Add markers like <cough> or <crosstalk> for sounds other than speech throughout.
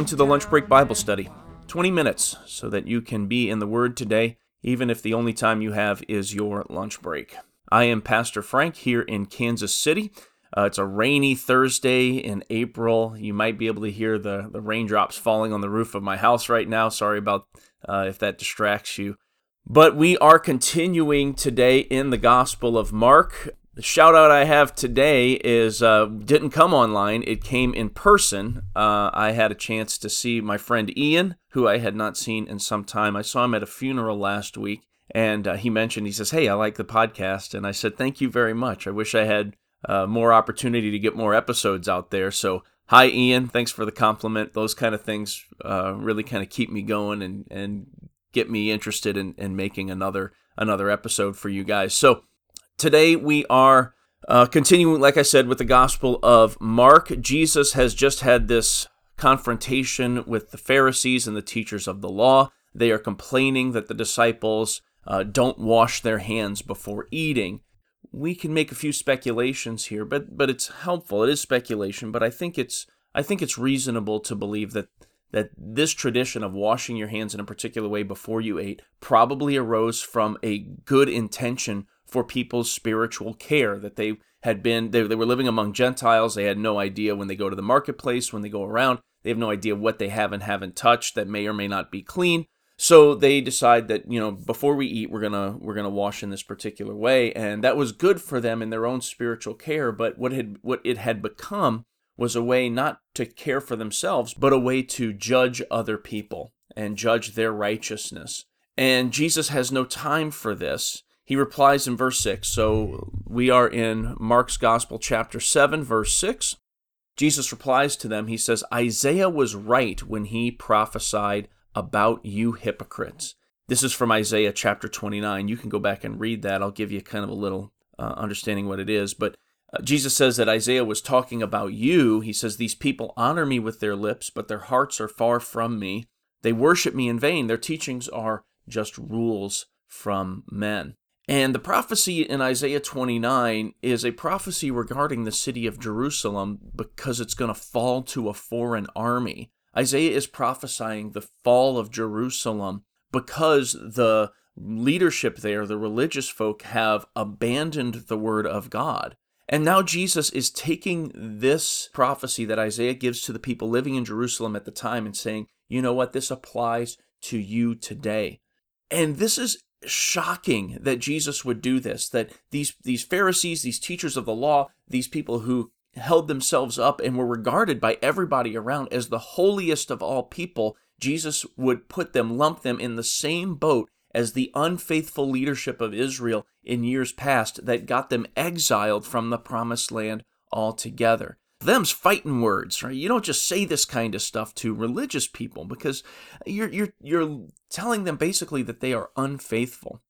Welcome to the Lunch Break Bible Study. 20 minutes so that you can be in the Word today, even if the only time you have is your lunch break. I am Pastor Frank here in Kansas City. Uh, it's a rainy Thursday in April. You might be able to hear the, the raindrops falling on the roof of my house right now. Sorry about uh, if that distracts you. But we are continuing today in the Gospel of Mark. The shout out I have today is uh, didn't come online, it came in person. Uh, I had a chance to see my friend Ian, who I had not seen in some time. I saw him at a funeral last week, and uh, he mentioned, he says, Hey, I like the podcast. And I said, Thank you very much. I wish I had uh, more opportunity to get more episodes out there. So, hi, Ian. Thanks for the compliment. Those kind of things uh, really kind of keep me going and, and get me interested in, in making another another episode for you guys. So, today we are uh, continuing, like I said, with the Gospel of Mark. Jesus has just had this confrontation with the Pharisees and the teachers of the law. They are complaining that the disciples uh, don't wash their hands before eating we can make a few speculations here, but but it's helpful. It is speculation, but I think it's I think it's reasonable to believe that that this tradition of washing your hands in a particular way before you ate probably arose from a good intention for people's spiritual care that they had been they, they were living among gentiles they had no idea when they go to the marketplace when they go around they have no idea what they have and haven't touched that may or may not be clean so they decide that you know before we eat we're gonna we're gonna wash in this particular way, and that was good for them in their own spiritual care. But what had what it had become was a way not to care for themselves, but a way to judge other people and judge their righteousness. And Jesus has no time for this. He replies in verse 6. So we are in Mark's Gospel, chapter 7, verse 6. Jesus replies to them. He says, Isaiah was right when he prophesied about you hypocrites. This is from Isaiah chapter 29. You can go back and read that. I'll give you kind of a little uh, understanding what it is. But uh, Jesus says that Isaiah was talking about you. He says, These people honor me with their lips, but their hearts are far from me. They worship me in vain. Their teachings are just rules from men. And the prophecy in Isaiah 29 is a prophecy regarding the city of Jerusalem because it's going to fall to a foreign army. Isaiah is prophesying the fall of Jerusalem because the leadership there, the religious folk, have abandoned the word of God. And now Jesus is taking this prophecy that Isaiah gives to the people living in Jerusalem at the time and saying, you know what, this applies to you today. And this is shocking that Jesus would do this, that these, these Pharisees, these teachers of the law, these people who held themselves up and were regarded by everybody around as the holiest of all people, Jesus would put them, lump them in the same boat as the unfaithful leadership of Israel in years past that got them exiled from the promised land altogether. Them's fighting words, right? You don't just say this kind of stuff to religious people because you're you're you're telling them basically that they are unfaithful.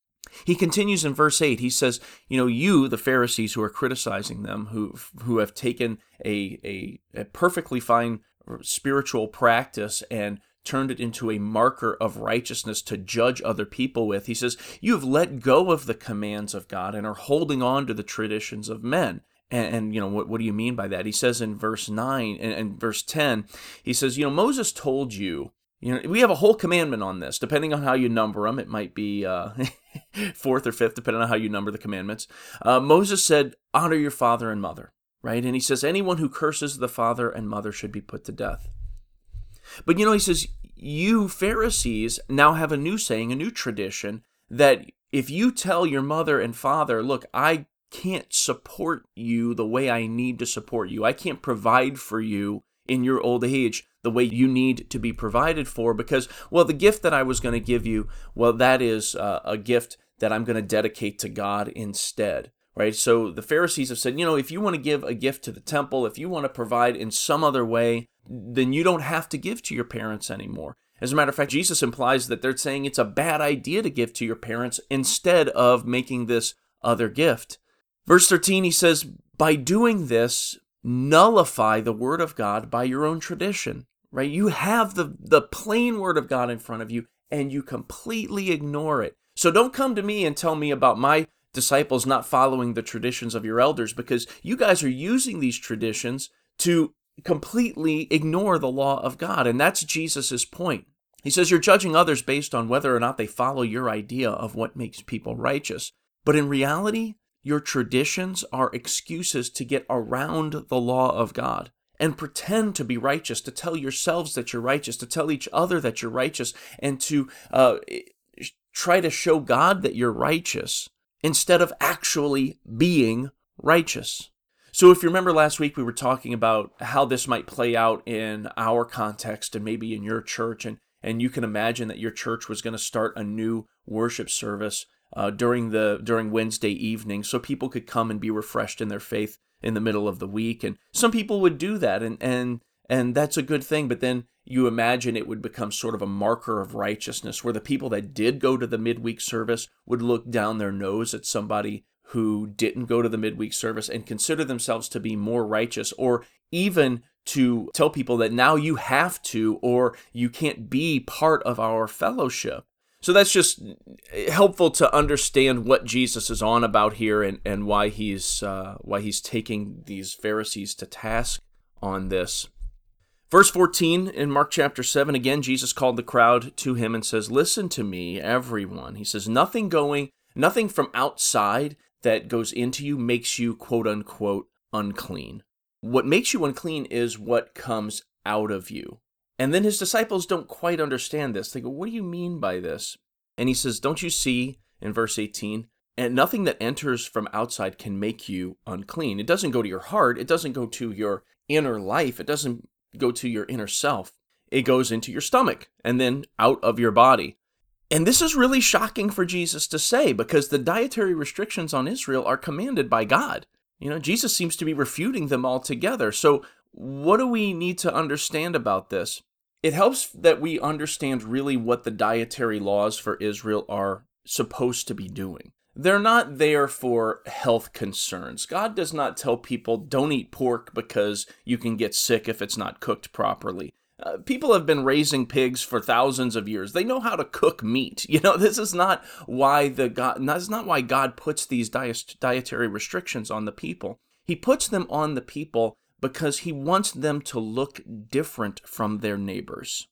He continues in verse 8. He says, You know, you, the Pharisees who are criticizing them, who, who have taken a, a, a perfectly fine spiritual practice and turned it into a marker of righteousness to judge other people with. He says, You have let go of the commands of God and are holding on to the traditions of men. And, and, you know what, what do you mean by that he says in verse 9 and, and verse 10 he says you know moses told you you know, we have a whole commandment on this. Depending on how you number them, it might be uh, <laughs> fourth or fifth, depending on how you number the commandments. Uh, Moses said, "Honor your father and mother." Right, and he says, "Anyone who curses the father and mother should be put to death." But you know, he says, "You Pharisees now have a new saying, a new tradition that if you tell your mother and father, look, I can't support you the way I need to support you. I can't provide for you in your old age." the way you need to be provided for because, well, the gift that I was going to give you, well, that is uh, a gift that I'm going to dedicate to God instead. Right? So the Pharisees have said, you know, if you want to give a gift to the temple, if you want to provide in some other way, then you don't have to give to your parents anymore. As a matter of fact, Jesus implies that they're saying it's a bad idea to give to your parents instead of making this other gift. Verse 13, he says, By doing this, nullify the word of God by your own tradition right? You have the, the plain word of God in front of you and you completely ignore it. So don't come to me and tell me about my disciples not following the traditions of your elders because you guys are using these traditions to completely ignore the law of God. And that's Jesus' point. He says you're judging others based on whether or not they follow your idea of what makes people righteous. But in reality, your traditions are excuses to get around the law of God and pretend to be righteous, to tell yourselves that you're righteous, to tell each other that you're righteous, and to uh, try to show God that you're righteous instead of actually being righteous. So, if you remember last week, we were talking about how this might play out in our context and maybe in your church. And, and you can imagine that your church was going to start a new worship service uh, during the during Wednesday evening, so people could come and be refreshed in their faith in the middle of the week. And some people would do that, and and and that's a good thing. But then you imagine it would become sort of a marker of righteousness, where the people that did go to the midweek service would look down their nose at somebody who didn't go to the midweek service and consider themselves to be more righteous, or even to tell people that now you have to or you can't be part of our fellowship. So that's just helpful to understand what Jesus is on about here and, and why he's uh, why he's taking these Pharisees to task on this. Verse 14 in Mark chapter 7, again, Jesus called the crowd to him and says, Listen to me, everyone. He says, Nothing going, nothing from outside that goes into you makes you quote unquote unclean. What makes you unclean is what comes out of you. And then his disciples don't quite understand this. They go, What do you mean by this? And he says, Don't you see in verse 18? And nothing that enters from outside can make you unclean. It doesn't go to your heart, it doesn't go to your inner life, it doesn't go to your inner self. It goes into your stomach and then out of your body. And this is really shocking for Jesus to say because the dietary restrictions on Israel are commanded by God. You know, Jesus seems to be refuting them altogether. So, what do we need to understand about this? It helps that we understand really what the dietary laws for Israel are supposed to be doing. They're not there for health concerns. God does not tell people don't eat pork because you can get sick if it's not cooked properly. Uh, people have been raising pigs for thousands of years. They know how to cook meat. <laughs> You know, this is not why the God. That's not why God puts these diet, dietary restrictions on the people. He puts them on the people because he wants them to look different from their neighbors.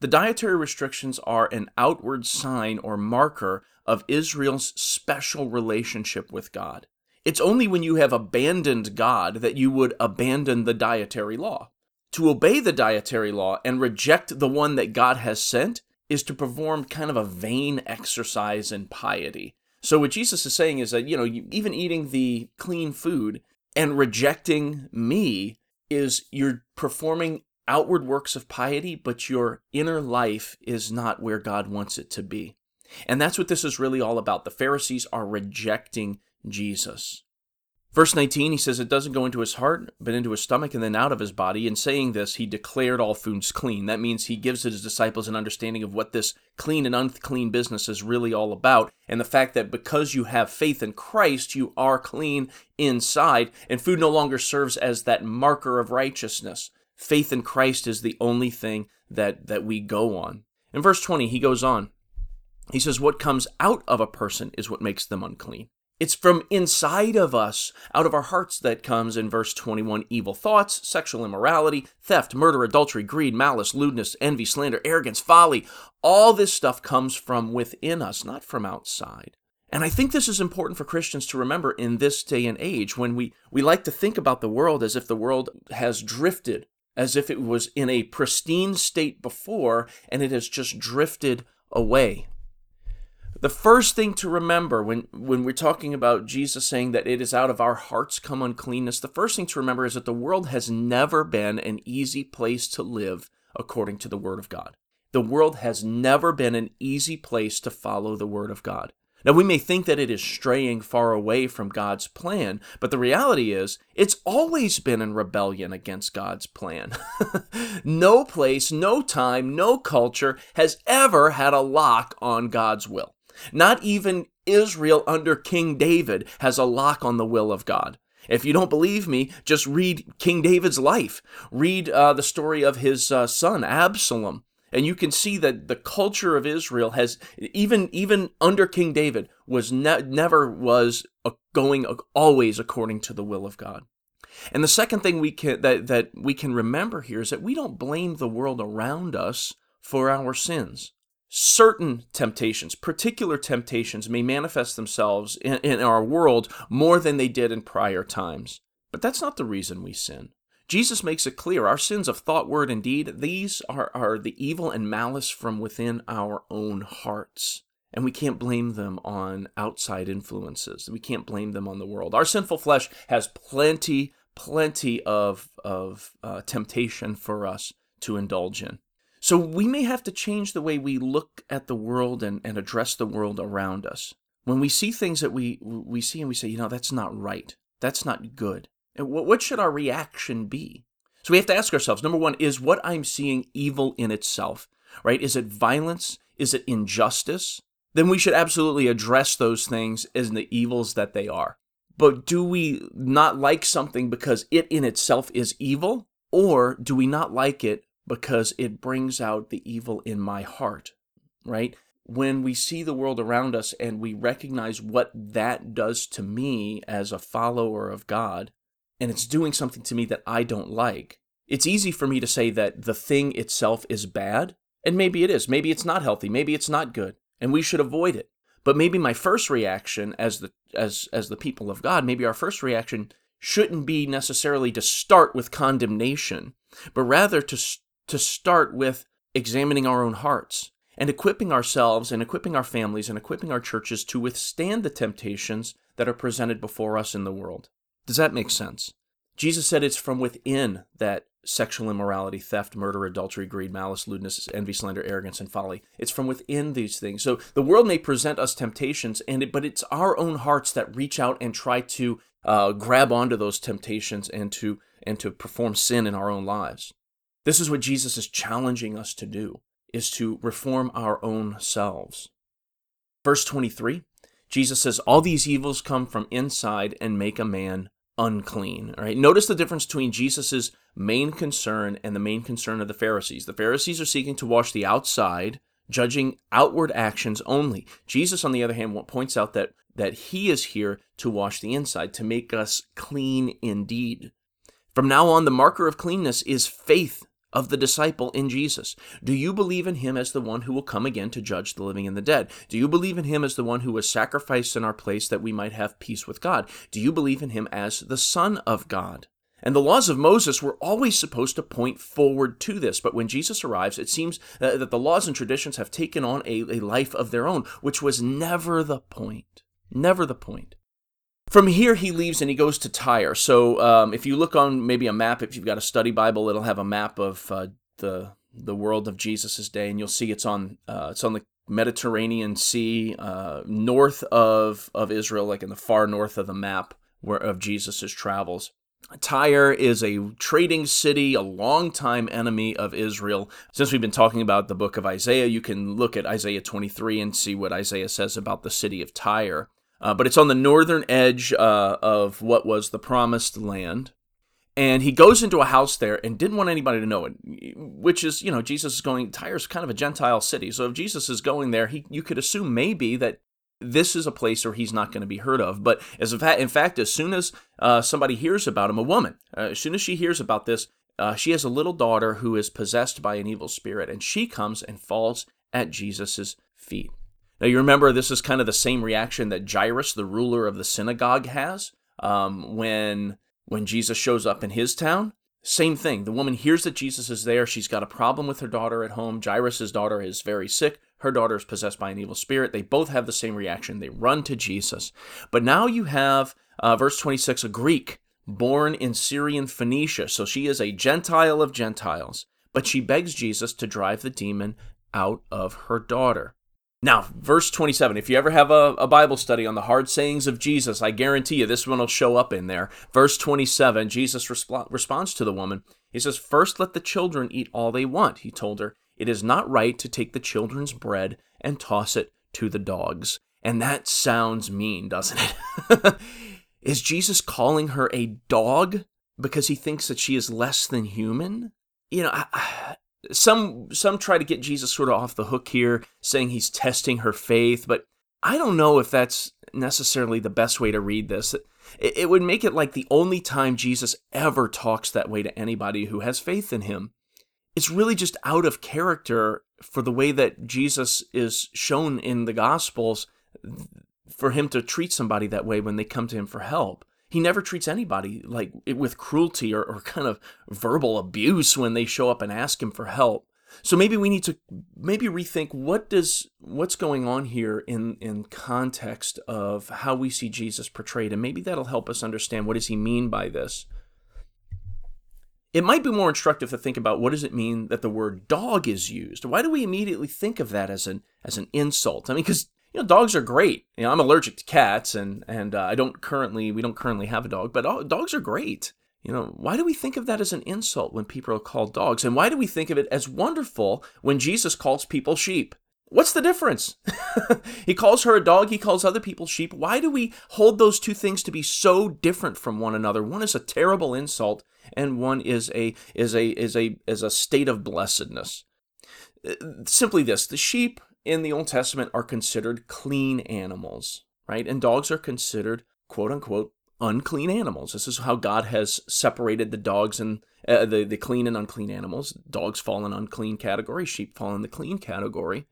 The dietary restrictions are an outward sign or marker of Israel's special relationship with God. It's only when you have abandoned God that you would abandon the dietary law. To obey the dietary law and reject the one that God has sent is to perform kind of a vain exercise in piety. So, what Jesus is saying is that, you know, even eating the clean food and rejecting me is you're performing outward works of piety, but your inner life is not where God wants it to be. And that's what this is really all about. The Pharisees are rejecting Jesus. Verse 19, he says, It doesn't go into his heart, but into his stomach and then out of his body. In saying this, he declared all foods clean. That means he gives his disciples an understanding of what this clean and unclean business is really all about. And the fact that because you have faith in Christ, you are clean inside, and food no longer serves as that marker of righteousness. Faith in Christ is the only thing that, that we go on. In verse 20, he goes on. He says, What comes out of a person is what makes them unclean. It's from inside of us, out of our hearts, that comes in verse 21 evil thoughts, sexual immorality, theft, murder, adultery, greed, malice, lewdness, envy, slander, arrogance, folly. All this stuff comes from within us, not from outside. And I think this is important for Christians to remember in this day and age when we, we like to think about the world as if the world has drifted, as if it was in a pristine state before and it has just drifted away the first thing to remember when, when we're talking about Jesus saying that it is out of our hearts come uncleanness, the first thing to remember is that the world has never been an easy place to live according to the Word of God. The world has never been an easy place to follow the Word of God. Now, we may think that it is straying far away from God's plan, but the reality is it's always been in rebellion against God's plan. <laughs> no place, no time, no culture has ever had a lock on God's will. Not even Israel under King David has a lock on the will of God. If you don't believe me, just read King David's life. Read uh, the story of his uh, son Absalom, and you can see that the culture of Israel has even even under King David was ne- never was going always according to the will of God. And the second thing we can that that we can remember here is that we don't blame the world around us for our sins. Certain temptations, particular temptations, may manifest themselves in, in our world more than they did in prior times. But that's not the reason we sin. Jesus makes it clear our sins of thought, word, and deed, these are, are the evil and malice from within our own hearts. And we can't blame them on outside influences. We can't blame them on the world. Our sinful flesh has plenty, plenty of, of uh, temptation for us to indulge in. So we may have to change the way we look at the world and, and address the world around us. When we see things that we, we see and we say, you know, that's not right, that's not good, and what should our reaction be? So we have to ask ourselves number one, is what I'm seeing evil in itself, right? Is it violence? Is it injustice? then we should absolutely address those things as the evils that they are. But do we not like something because it in itself is evil? Or do we not like it because it brings out the evil in my heart? Right? When we see the world around us and we recognize what that does to me as a follower of God, and it's doing something to me that I don't like, it's easy for me to say that the thing itself is bad. And maybe it is. Maybe it's not healthy. Maybe it's not good and we should avoid it. But maybe my first reaction as the as as the people of God, maybe our first reaction shouldn't be necessarily to start with condemnation, but rather to to start with examining our own hearts and equipping ourselves and equipping our families and equipping our churches to withstand the temptations that are presented before us in the world. Does that make sense? Jesus said it's from within that sexual immorality, theft, murder, adultery, greed, malice, lewdness, envy, slander, arrogance, and folly. It's from within these things. So the world may present us temptations, and it, but it's our own hearts that reach out and try to uh, grab onto those temptations and to and to perform sin in our own lives. This is what Jesus is challenging us to do: is to reform our own selves. Verse twenty-three. Jesus says, All these evils come from inside and make a man unclean. All right. Notice the difference between Jesus' main concern and the main concern of the Pharisees. The Pharisees are seeking to wash the outside, judging outward actions only. Jesus, on the other hand, points out that that he is here to wash the inside, to make us clean indeed. From now on, the marker of cleanness is faith of the disciple in Jesus? Do you believe in him as the one who will come again to judge the living and the dead? Do you believe in him as the one who was sacrificed in our place that we might have peace with God? Do you believe in him as the Son of God? And the laws of Moses were always supposed to point forward to this. But when Jesus arrives, it seems uh, that the laws and traditions have taken on a, a life of their own, which was never the point. Never the point. From here, he leaves and he goes to Tyre. So um, if you look on maybe a map, if you've got a study Bible, it'll have a map of uh, the the world of Jesus' day, and you'll see it's on uh, it's on the Mediterranean Sea, uh, north of of Israel, like in the far north of the map where of Jesus' travels. Tyre is a trading city, a longtime enemy of Israel. Since we've been talking about the book of Isaiah, you can look at Isaiah 23 and see what Isaiah says about the city of Tyre. Uh, but it's on the northern edge uh, of what was the promised land. And he goes into a house there and didn't want anybody to know it, which is, you know, Jesus is going, Tyre's kind of a Gentile city. So if Jesus is going there, he, you could assume maybe that this is a place where he's not going to be heard of. But as fact, in fact as soon as uh, somebody hears about him, a woman, uh, as soon as she hears about this, uh, she has a little daughter who is possessed by an evil spirit, and she comes and falls at Jesus' feet. Now, you remember this is kind of the same reaction that Jairus, the ruler of the synagogue, has um, when, when Jesus shows up in his town. Same thing. The woman hears that Jesus is there. She's got a problem with her daughter at home. Jairus' daughter is very sick. Her daughter is possessed by an evil spirit. They both have the same reaction. They run to Jesus. But now you have, uh, verse 26, a Greek born in Syrian Phoenicia. So she is a Gentile of Gentiles. But she begs Jesus to drive the demon out of her daughter. Now, verse 27, if you ever have a, a, Bible study on the hard sayings of Jesus, I guarantee you this one will show up in there. Verse 27, Jesus resp- responds to the woman. He says, First let the children eat all they want. He told her, It is not right to take the children's bread and toss it to the dogs. And that sounds mean, doesn't it? <laughs> is Jesus calling her a dog because he thinks that she is less than human? You know, I, some some try to get Jesus sort of off the hook here, saying he's testing her faith, but I don't know if that's necessarily the best way to read this. It, it would make it like the only time Jesus ever talks that way to anybody who has faith in him. It's really just out of character for the way that Jesus is shown in the Gospels for him to treat somebody that way when they come to him for help. He never treats anybody like with cruelty or, or kind of verbal abuse when they show up and ask him for help. So maybe we need to maybe rethink what does what's going on here in in context of how we see Jesus portrayed, and maybe that'll help us understand what does he mean by this. It might be more instructive to think about what does it mean that the word dog is used. Why do we immediately think of that as an as an insult? I mean, because you know dogs are great. You know, I'm allergic to cats, and and uh, I don't currently we don't currently have a dog, but uh, dogs are great. You know, why do we think of that as an insult when people are called dogs? And why do we think of it as wonderful when Jesus calls people sheep? What's the difference? <laughs> he calls her a dog, he calls other people sheep. Why do we hold those two things to be so different from one another? One is a terrible insult and one is a is a is a is a state of blessedness. Uh, simply this, the sheep in the Old Testament are considered clean animals, right? And dogs are considered quote unquote unclean animals. This is how God has separated the dogs and uh, the the clean and unclean animals. Dogs fall in unclean category, sheep fall in the clean category.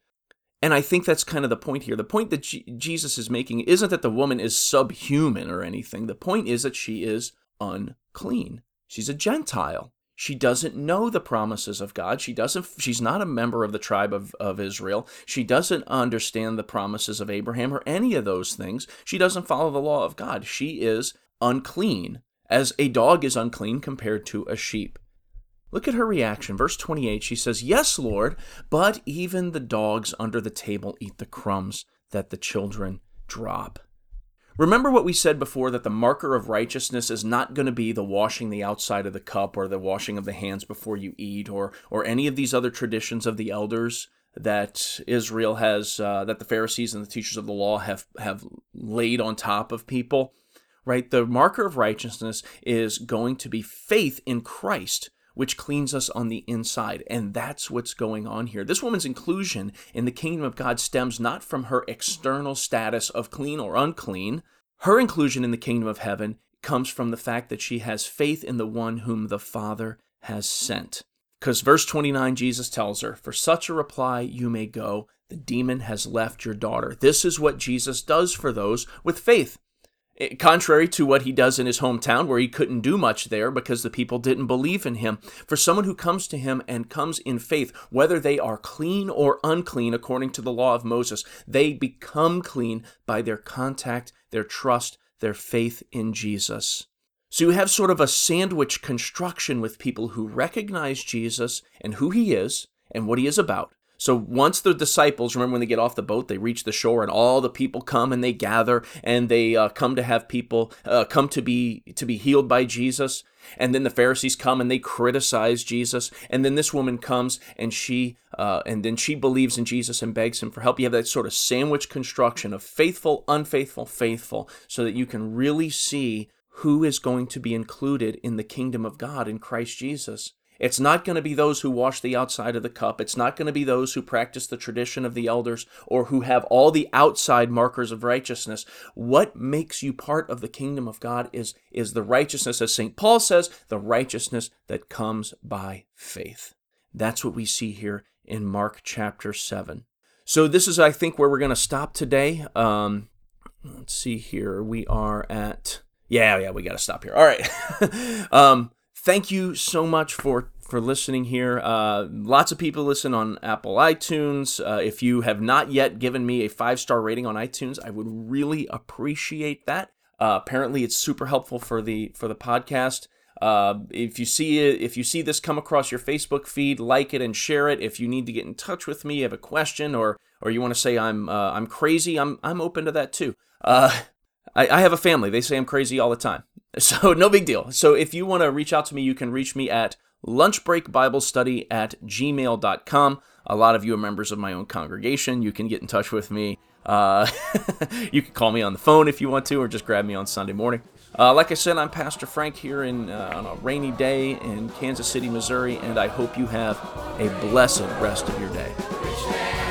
And I think that's kind of the point here. The point that G- Jesus is making isn't that the woman is subhuman or anything. The point is that she is unclean. She's a Gentile. She doesn't know the promises of God. She doesn't she's not a member of the tribe of, of Israel. She doesn't understand the promises of Abraham or any of those things. She doesn't follow the law of God. She is unclean, as a dog is unclean compared to a sheep. Look at her reaction. Verse 28, she says, Yes, Lord, but even the dogs under the table eat the crumbs that the children drop. Remember what we said before that the marker of righteousness is not going to be the washing the outside of the cup or the washing of the hands before you eat or or any of these other traditions of the elders that Israel has uh, that the Pharisees and the teachers of the law have have laid on top of people. Right? The marker of righteousness is going to be faith in Christ which cleans us on the inside. And that's what's going on here. This woman's inclusion in the kingdom of God stems not from her external status of clean or unclean. Her inclusion in the kingdom of heaven comes from the fact that she has faith in the one whom the Father has sent. Because verse 29, Jesus tells her, For such a reply you may go. The demon has left your daughter. This is what Jesus does for those with faith. Eh, contrary to what he does in his hometown, where he couldn't do much there because the people didn't believe in him. For someone who comes to him and comes in faith, whether they are clean or unclean according to the law of Moses, they become clean by their contact, their trust, their faith in Jesus. So you have sort of a sandwich construction with people who recognize Jesus and who he is and what he is about, so once the disciples, remember when they get off the boat, they reach the shore, and all the people come and they gather, and they uh, come to have people uh, come to be to be healed by Jesus. And then the Pharisees come and they criticize Jesus. And then this woman comes and she uh, and then she believes in Jesus and begs him for help. You have that sort of sandwich construction of faithful, unfaithful, faithful, so that you can really see who is going to be included in the kingdom of God in Christ Jesus. It's not going to be those who wash the outside of the cup. It's not going to be those who practice the tradition of the elders or who have all the outside markers of righteousness. What makes you part of the kingdom of God is, is the righteousness, as St. Paul says, the righteousness that comes by faith. That's what we see here in Mark chapter 7. So, this is, I think, where we're going to stop today. Um, let's see here. We are at. Yeah, yeah, we got to stop here. All right. <laughs> um, thank you so much for for listening here. Uh, lots of people listen on Apple iTunes. Uh, if you have not yet given me a five star rating on iTunes, I would really appreciate that. Uh, apparently, it's super helpful for the for the podcast. Uh, if you see it, if you see this come across your Facebook feed, like it and share it. If you need to get in touch with me, have a question, or or you want to say I'm uh, I'm crazy, I'm I'm open to that too. I, I have a family. They say I'm crazy all the time. <laughs> So, no big deal. So, if you want to reach out to me, you can reach me at lunchbreakbiblestudy at gmail.com. A lot of you are members of my own congregation. You can get in touch with me. Uh, <laughs> you can call me on the phone if you want to, or just grab me on Sunday morning. Uh, like I said, I'm Pastor Frank here in, uh, on a rainy day in Kansas City, Missouri, and I hope you have a blessed rest of your day.